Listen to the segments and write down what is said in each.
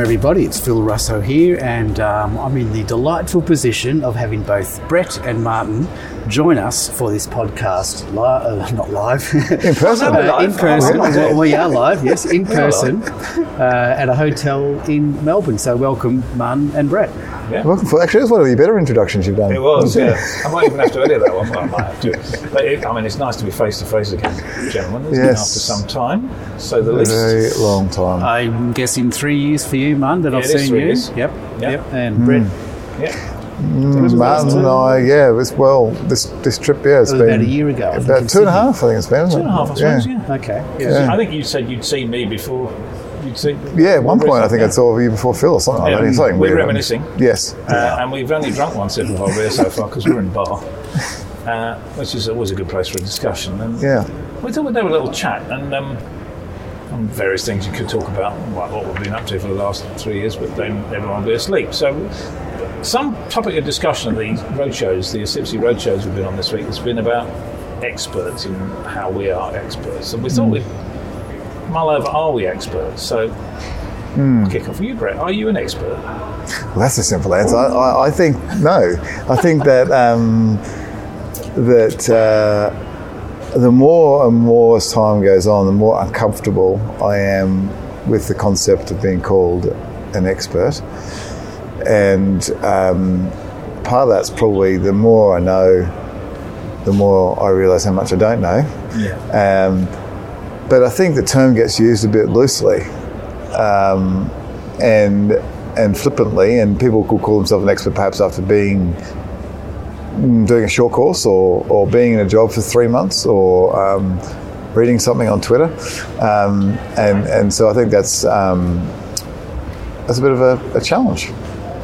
Welcome, everybody. It's Phil Russo here, and um, I'm in the delightful position of having both Brett and Martin join us for this podcast. Li- uh, not live. In person? Uh, in person. Oh, Well, we are live, yes, in person uh, at a hotel in Melbourne. So, welcome, Martin and Brett. Welcome for actually, it was one of the better introductions you've done. It was, yeah. I might even have to edit that one. Well, I might have to. But it, I mean, it's nice to be face to face again, gentlemen, isn't Yes. it? After some time, so the least. Very long time. I'm guessing three years for you, man, that Yeah, I've it is seen three you. years. Yep, Yeah. yep. And Brett, yeah. Mm, Martin and I, yeah, it well. This this trip, yeah, it's It was been about a year ago, I think, in About two and a Sydney. half, I think it's been. Two and a half, I suppose, yeah. okay. Yeah. I think you said you'd seen me before. You'd seen. Yeah, at one point I think yeah. I saw you before Phil or something like that. Something We're weird. reminiscing. Yes. Uh, and we've only drunk one sip of our beer so far because we're in bar, uh, which is always a good place for a discussion. And Yeah. we thought we'd have a little chat and um, on various things you could talk about, like what we've been up to for the last three years, but then everyone will be asleep. So, some topic of discussion of these roadshows, the ACIPC roadshows we've been on this week, has been about experts and how we are experts. And we thought we'd mull are we experts? So, I'll kick off with you, Brett. Are you an expert? Well, that's a simple answer. I, I, I think no. I think that um, that uh, the more and more as time goes on, the more uncomfortable I am with the concept of being called an expert, and um, part of that's probably the more I know, the more I realise how much I don't know. Yeah. Um, but I think the term gets used a bit loosely um, and and flippantly, and people could call themselves an expert perhaps after being mm, doing a short course or, or being in a job for three months or um, reading something on Twitter, um, and and so I think that's um, that's a bit of a, a challenge.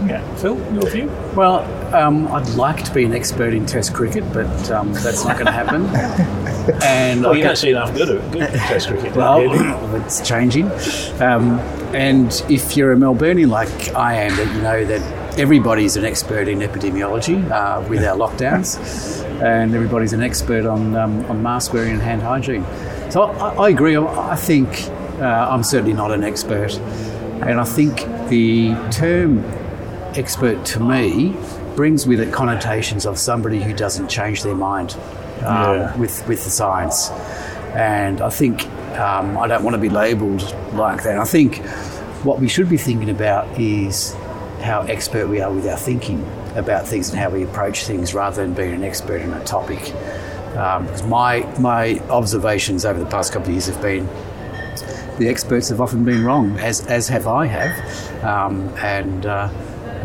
Yeah. Phil, your view? Well, um, I'd like to be an expert in Test cricket, but um, that's not going to happen. and Well, I you don't see enough good, good Test cricket. well, it's changing. Um, and if you're a Melburnian like I am, that you know that everybody's an expert in epidemiology uh, with our lockdowns, and everybody's an expert on um, on mask wearing and hand hygiene. So I, I agree. I I think uh, I'm certainly not an expert, and I think the term expert to me brings with it connotations of somebody who doesn't change their mind um, Yeah. with with the science, and I think um, I don't want to be labelled like that. I think what we should be thinking about is how expert we are with our thinking about things and how we approach things, rather than being an expert in a topic. Um, because my my observations over the past couple of years have been the experts have often been wrong, as as have I have, um, and uh,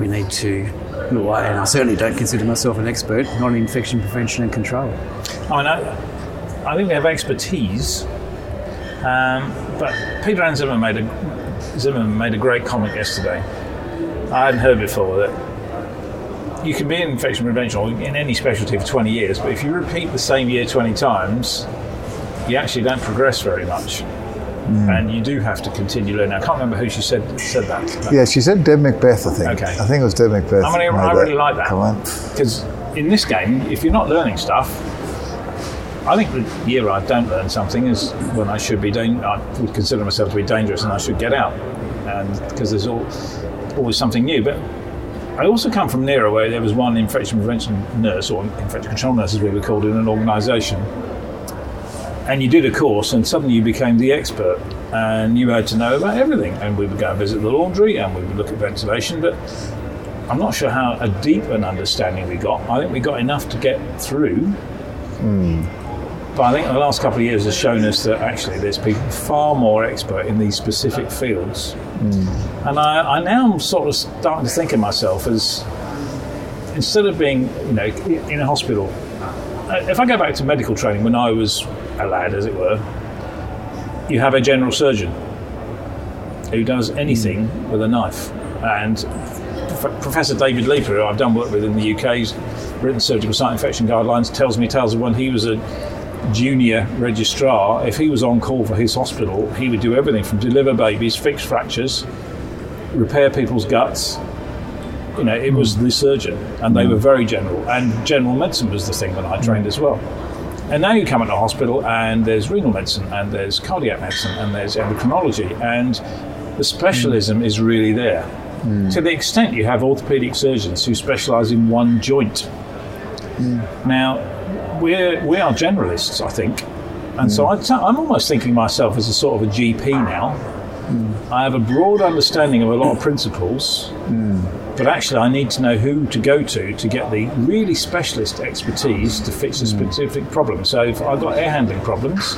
we need to. And I certainly don't consider myself an expert, not in infection prevention and control. I mean, I, think we have expertise, um, but Peta-Anne Zimmerman made a Zimmerman made a great comment yesterday. I hadn't heard before that you can be in infection prevention or in any specialty for 20 years, but if you repeat the same year 20 times, you actually don't progress very much. Mm. And you do have to continue learning. I can't remember who she said said that. Yeah, she said Deb Macbeth. I think. Okay. I think it was Deb Macbeth. I mean, I really like that. comment. Because in this game, if you're not learning stuff, I think the year I don't learn something is when I should be doing. I would consider myself to be dangerous, and I should get out, and because there's all, always something new. But I also come from Nera, where there was one infection prevention nurse or infection control nurse, as we were called in an organisation, and you did a course, and suddenly you became the expert, and you had to know about everything. And we would go and visit the laundry, and we would look at ventilation, but I'm not sure how a deep an understanding we got. I think we got enough to get through. But I think the last couple of years has shown us that actually there's people far more expert in these specific fields. And I, I now am sort of starting to think of myself as instead of being, you know, in a hospital. uh, If I go back to medical training when I was lad, as it were, you have a general surgeon who does anything with a knife. And Prof- Professor David Leaper, who I've done work with in the UK, he's written surgical site infection guidelines, tells me tales of when he was a junior registrar, if he was on call for his hospital, he would do everything from deliver babies, fix fractures, repair people's guts. You know, it was the surgeon, and they were mm. very general. And general medicine was the thing that I trained as well. And now you come into a hospital, and there's renal medicine, and there's cardiac medicine, and there's endocrinology, and the specialism is really there. Hmm. To the extent you have orthopedic surgeons who specialise in one joint. Hmm. Now, we're, we are generalists, I think. And so hmm. I t- I'm almost thinking myself as a sort of a GP now. Mm. I have a broad understanding of a lot of principles, mm. but actually I need to know who to go to to get the really specialist expertise to fix a mm. specific problem. So if I've got air handling problems,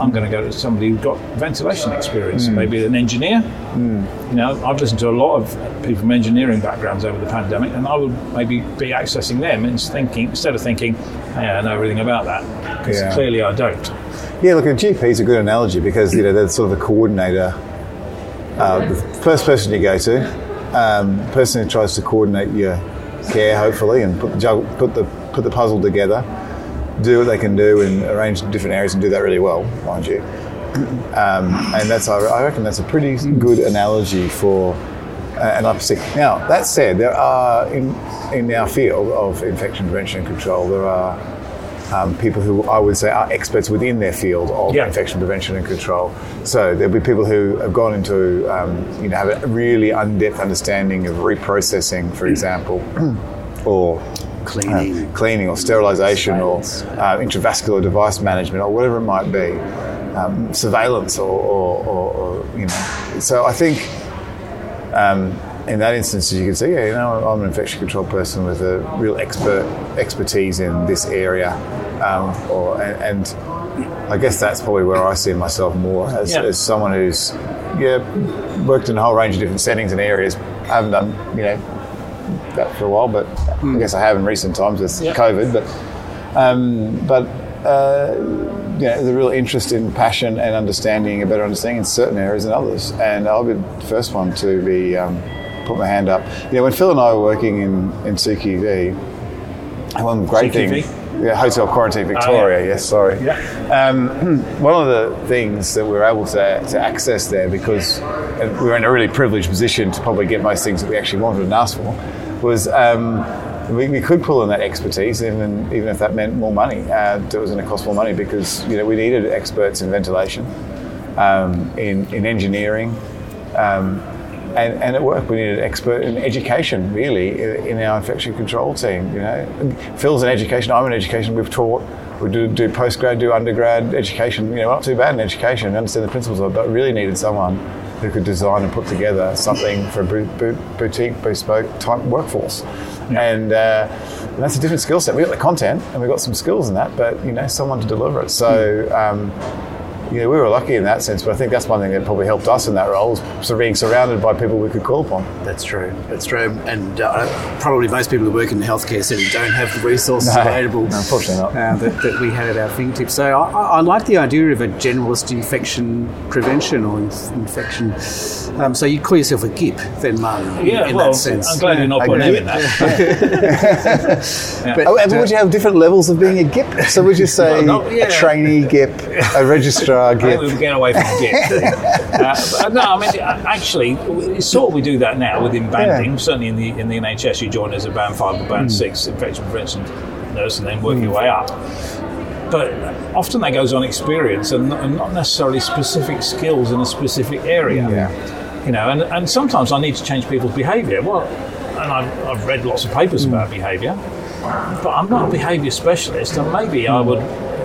I'm going to go to somebody who's got ventilation experience, maybe an engineer. You know, I've listened to a lot of people from engineering backgrounds over the pandemic, and I would maybe be accessing them and thinking instead of thinking, "Yeah, I know everything about that," because Yeah. clearly I don't. Yeah, look, a GP is a good analogy because you know they're sort of a coordinator. Uh, the first person you go to, um, person who tries to coordinate your care, hopefully, and put the jug- put the put the puzzle together, do what they can do, and arrange different areas and do that really well, mind you. Um, and that's I reckon that's a pretty good analogy for an upset. Now that said, there are in in our field of infection prevention and control, there are um, people who I would say are experts within their field of Yeah. infection prevention and control. So there'll be people who have gone into, um, you know, have a really in-depth understanding of reprocessing, for example, or Cleaning. uh, cleaning or sterilisation or uh, intravascular device management or whatever it might be, um, surveillance or, or, or, or, you know. So I think um, in that instance, as you can see, yeah, you know, I'm an infection control person with a real expert expertise in this area, um, or and, and I guess that's probably where I see myself more as, Yeah. as someone who's yeah worked in a whole range of different settings and areas. I haven't done you know that for a while, but I guess I have in recent times with. COVID. But um, but uh, you know, there's a real interest in passion and understanding, a better understanding in certain areas than others. And I'll be the first one to be um, put my hand up. You know, when Phil and I were working in in CQV, one great CQV? thing. Yeah, Hotel Quarantine Victoria. Yes, sorry. Yeah. Um, one of the things that we were able to, to access there, because uh, we were in a really privileged position to probably get most things that we actually wanted and asked for, was um, we, we could pull in that expertise, even even if that meant more money. Uh, it was going to cost more money because you know we needed experts in ventilation, um, in in engineering. Um, and, and at work, we needed an expert in education, really, in our infection control team. You know, Phil's in education. I'm in education. We've taught. We do, do postgrad, do undergrad education. You know, not too bad in education. Understand the principles of it, but really needed someone who could design and put together something for a bo- bo- boutique, bespoke type workforce. And, uh, and that's a different skill set. We got the content and we got some skills in that, but you know, someone to deliver it. So. Um, you know, we were lucky in that sense, but I think that's one thing that probably helped us in that role, is sort of being surrounded by people we could call upon. That's true. That's true. And uh, probably most people who work in the healthcare setting don't have the resources No, available. no, unfortunately not. Uh, that, that we had at our fingertips. So I, I I like the idea of a generalist infection prevention or inf- infection. Um, so you'd call yourself a GIP then, Martin, in- Yeah, in well, that sense. I'm glad you're not I putting him in that. But, Oh, and would you have different levels of being a GIP? So would you say Well, no, yeah. a trainee GIP, a registrar I think we getting away from gift. uh, no, I mean, uh, actually, sort of we do that now within banding. Yeah. Certainly in the in the NHS, you join as a band five or band six infection prevention nurse, and then work your way up. But often that goes on experience and not, and not necessarily specific skills in a specific area. Yeah. You know, and, and sometimes I need to change people's behaviour. Well, and I've, I've read lots of papers about behaviour, but I'm not a behaviour specialist, and maybe I would,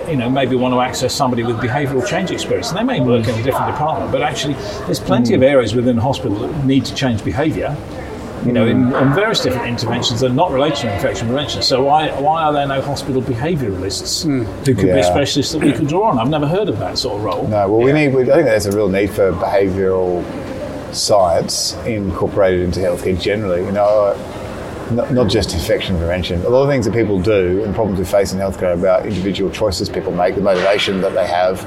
you know, maybe want to access somebody with behavioural change experience. And they may work in a different department, but actually, there's plenty of areas within the hospital that need to change behaviour. You know, in, on various different interventions that are not related to infection prevention. So why why are there no hospital behaviouralists who could be Yeah. specialists that we could draw on? I've never heard of that sort of role. No, well, we need. We, I think there's a real need for behavioural science incorporated into healthcare generally. You know, uh, not, not just infection prevention. A lot of things that people do and problems we face in healthcare about individual choices people make, the motivation that they have,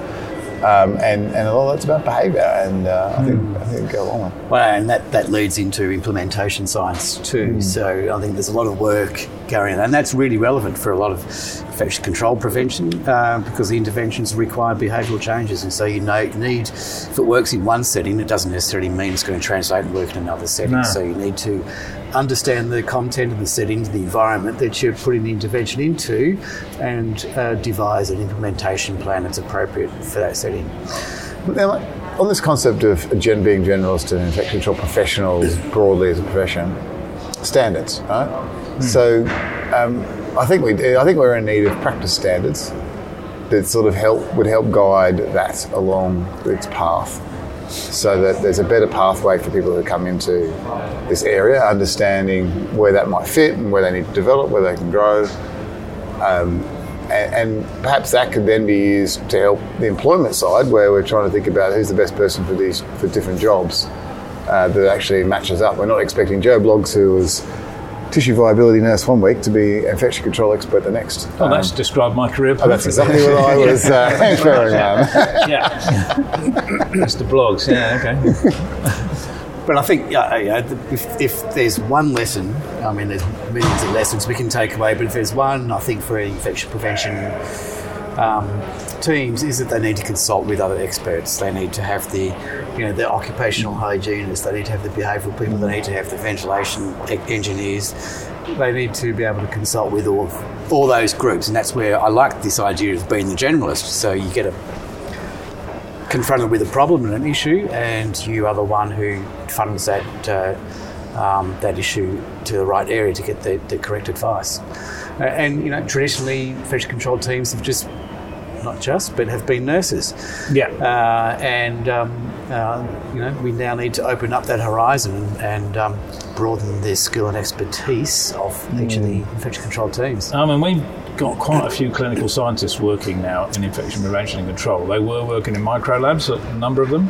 um, and and a lot of that's about behaviour. And uh, I think I think go along. with. Well, and that, that leads into implementation science too. So I think there's a lot of work going on, and that's really relevant for a lot of infection control prevention uh, because the interventions require behavioural changes, and so you know, need if it works in one setting, it doesn't necessarily mean it's going to translate and work in another setting. No. So you need to understand the content of the setting, the environment that you're putting the intervention into, and uh, devise an implementation plan that's appropriate for that setting. Now, on this concept of gen being generalist and infection control professionals broadly as a profession, standards, right? So um, I think we I think we're in need of practice standards that sort of help would help guide that along its path, so that there's a better pathway for people who come into this area, understanding where that might fit and where they need to develop, where they can grow. Um, and, and perhaps that could then be used to help the employment side, where we're trying to think about who's the best person for these for different jobs uh, that actually matches up. We're not expecting Joe Bloggs, who was tissue viability nurse one week, to be infection control expert the next. Oh, that's described my career. Oh, that's exactly what I was uh, referring on. yeah. Mr. Bloggs. Yeah. Okay. But I think yeah, yeah, if, if there's one lesson, I mean, there's millions of lessons we can take away, but if there's one, I think for infection prevention um, teams is that they need to consult with other experts. They need to have the, you know, the occupational hygienists. They need to have the behavioural people. They need to have the ventilation e- engineers. They need to be able to consult with all all those groups, and that's where I like this idea of being the generalist. So you get a confronted with a problem and an issue, and you are the one who funds that uh, um, that issue to the right area to get the, the correct advice. Uh, and you know, traditionally, infection control teams have just not just, but have been nurses. Yeah. Uh, and um, uh, you know, we now need to open up that horizon and um, broaden the skill and expertise of each of the infection control teams. I mean, we've got quite a few clinical scientists working now in infection prevention and control. They were working in micro labs, a number of them,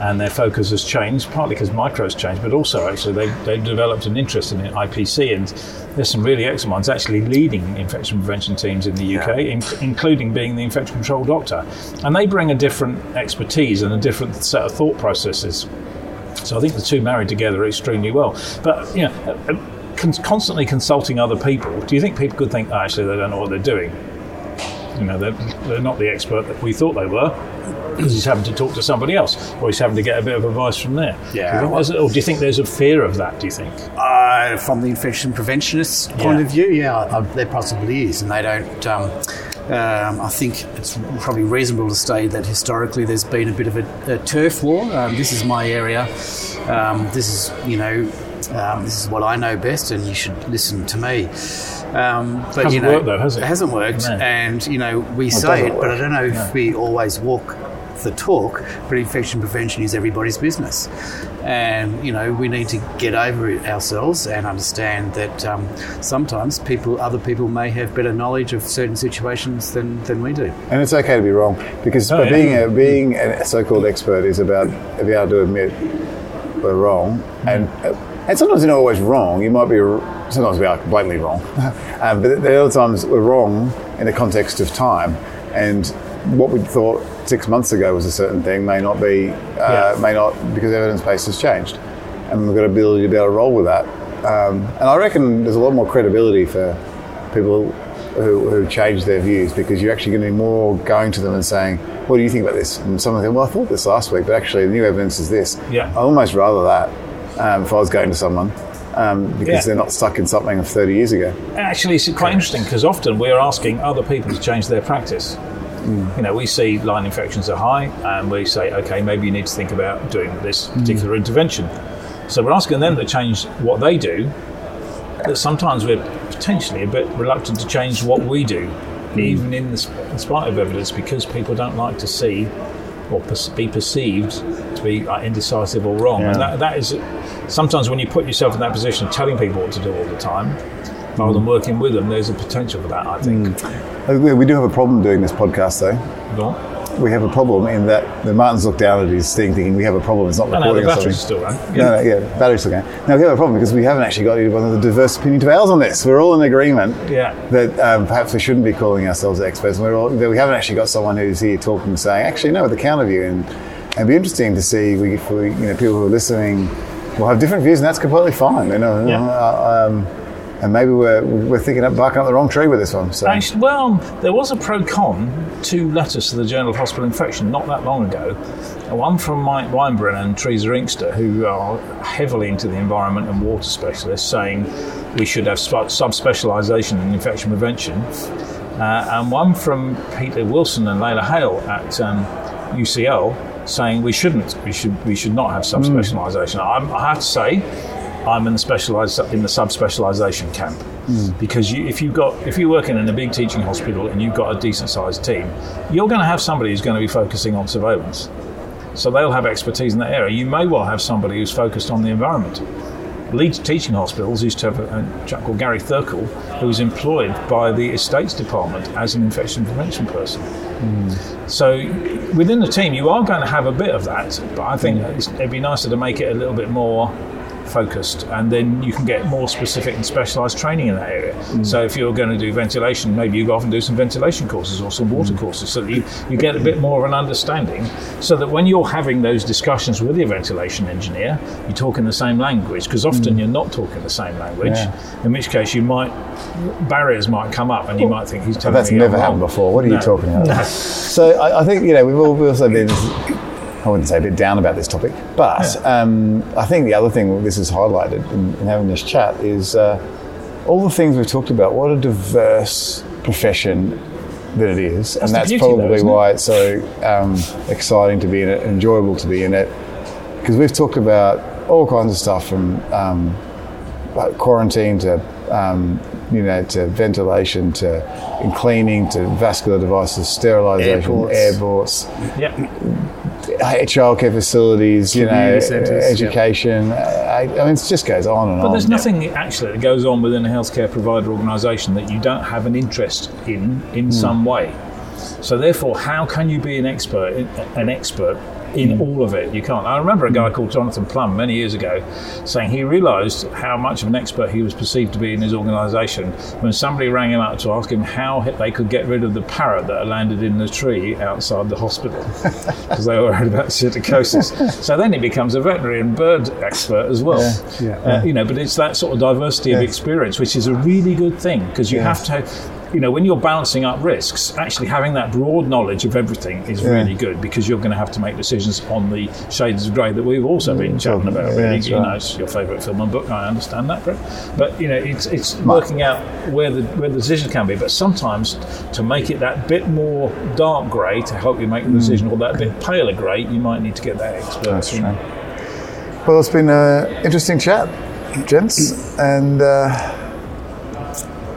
and their focus has changed, partly because micro's changed, but also actually they, they've developed an interest in IPC, and there's some really excellent ones actually leading infection prevention teams in the UK, in, including being the infection control doctor. And they bring a different expertise and a different set of thought processes. So I think the two married together extremely well. But, you know, con- constantly consulting other people, do you think people could think, oh, actually, they don't know what they're doing? You know, they're, they're not the expert that we thought they were he's having to talk to somebody else or he's having to get a bit of advice from there. Yeah. Do you think or do you think there's a fear of that, do you think? Uh, from the infection preventionist point Yeah. of view, yeah, uh, there possibly is, and they don't. Um, um, I think it's probably reasonable to say that historically there's been a bit of a, a turf war. Um, this is my area. Um, this is, you know, um, this is what I know best, and you should listen to me. Um, but Hasn't you know, worked though, has it? hasn't worked, No. and you know we say it, but I don't know if we always walk the talk. But infection prevention is everybody's business, and you know we need to get over it ourselves and understand that um, sometimes people, other people, may have better knowledge of certain situations than, than we do. And it's okay to be wrong because Oh, yeah. being a being a so-called expert is about being able to admit we're wrong, and uh, and sometimes you're not always wrong. You might be sometimes we are blatantly wrong, um, but there are other times we're wrong in the context of time, and what we thought six months ago was a certain thing may not be uh, Yeah. may not because evidence base has changed, and we've got ability to be able to roll with that. Um, and I reckon there's a lot more credibility for people who, who change their views because you're actually going to be more going to them and saying, "What do you think about this?" And someone think, "Well, I thought this last week, but actually, the new evidence is this." Yeah. I almost rather that um, if I was going to someone um, because Yeah. they're not stuck in something of 30 years ago. Actually, it's quite interesting because often we're asking other people to change their practice. You know, we see line infections are high, and we say, okay, maybe you need to think about doing this particular intervention. So we're asking them to change what they do. That sometimes we're potentially a bit reluctant to change what we do, even in, the, in spite of evidence, because people don't like to see or per- be perceived to be uh, indecisive or wrong. And that, that is sometimes when you put yourself in that position, telling people what to do all the time, rather than working with them, there's a potential for that. I think. Uh, We we do have a problem doing this podcast, though. On. We have a problem in that the Martin's looked down at his thing thinking we have a problem. It's not No, no, the recording battery's still running. No, no, yeah, battery's still going. Now we have a problem because we haven't actually got one of the diverse opinion to ours on this. We're all in agreement Yeah. that um, perhaps we shouldn't be calling ourselves experts. We're all, that we haven't actually got someone who's here talking and saying, actually, no, with the counter view. And it'd be interesting to see if we, you know, people who are listening will have different views, and that's completely fine. You know, Yeah. uh, um, and maybe we're we're thinking up barking up the wrong tree with this one. So Actually, well, there was a pro con, two letters to the Journal of Hospital Infection not that long ago. One from Mike Weinbrenner and Teresa Inkster, who are heavily into the environment and water specialists, saying we should have sub specialisation in infection prevention. Uh, and one from Peter Wilson and Layla Hale at um, UCL, saying we shouldn't. We should we should not have subspecialisation. I'm, I have to say, I'm in the specialised in the subspecialisation camp hmm. because you, if you've got if you're working in a big teaching hospital and you've got a decent sized team, you're going to have somebody who's going to be focusing on surveillance. So they'll have expertise in that area. You may well have somebody who's focused on the environment. Leeds Teaching Hospitals used to have a, chap called Gary Thurkel who was employed by the Estates Department as an infection prevention person. Hmm. So within the team, you are going to have a bit of that, but I think it's, it'd be nicer to make it a little bit more focused, and then you can get more specific and specialised training in that area. Mm. So if you're going to do ventilation, maybe you go off and do some ventilation courses or some water mm. courses, so that you, you get a bit more of an understanding, so that when you're having those discussions with your ventilation engineer, you talk in the same language, because often mm. you're not talking the same language. Yeah. In which case, you might barriers might come up, and you might think he's telling That's never wrong. happened before. What are you talking about? No. So I, I think you know we've all we've also been I wouldn't say a bit down about this topic, but um, I think the other thing this has highlighted in, in having this chat is uh, all the things we've talked about. What a diverse profession that it is, and that's beauty, though, probably it? why it's so um, exciting to be in it, enjoyable to be in it, because we've talked about all kinds of stuff from um, like quarantine to um, you know to ventilation to cleaning to vascular devices, sterilisation, Airports. airports, Yeah. Childcare facilities, you know, centres, education. Uh, I, I mean, it just goes on and But on. there's nothing actually that goes on within a healthcare provider organisation that you don't have an interest in in hmm. some way. So therefore, how can you be an expert an expert in all of it? You can't. I remember a guy called Jonathan Plum many years ago saying he realised how much of an expert he was perceived to be in his organisation when somebody rang him up to ask him how they could get rid of the parrot that landed in the tree outside the hospital because they were worried about psittacosis. so then he becomes a veterinary and bird expert as well. Yeah. Uh, you know, but it's that sort of diversity of experience, which is a really good thing because you have to, you know, when you're balancing up risks, actually having that broad knowledge of everything is really good because you're going to have to make decisions on the shades of grey that we've also been chatting about. yeah, Really, you right. know, it's your favourite film and book. I understand that, but, but you know, it's it's working out where the where the decisions can be. But sometimes to make it that bit more dark grey to help you make the decision, or that bit paler grey, you might need to get that expert. That's in. true. Well, it's been an interesting chat, gents, and uh,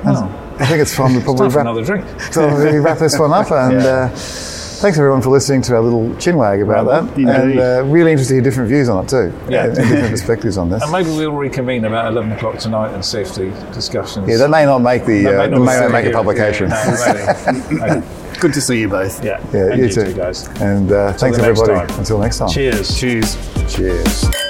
I think it's time to probably Time wrap, another drink. so we wrap this one up. And uh, thanks everyone for listening to our little chinwag about Well, that. indeed. And uh, really interested to hear different views on it too. Yeah. and different perspectives on this. And maybe we'll reconvene about 11 o'clock tonight and see if the discussions. Yeah, that may not make the uh, That may may not not make a publication. yeah, maybe. Okay. Good to see you both. Yeah, Yeah, and you you too, too, guys. And uh, thanks the next everybody. time. Until next time. Cheers. Cheers. Cheers.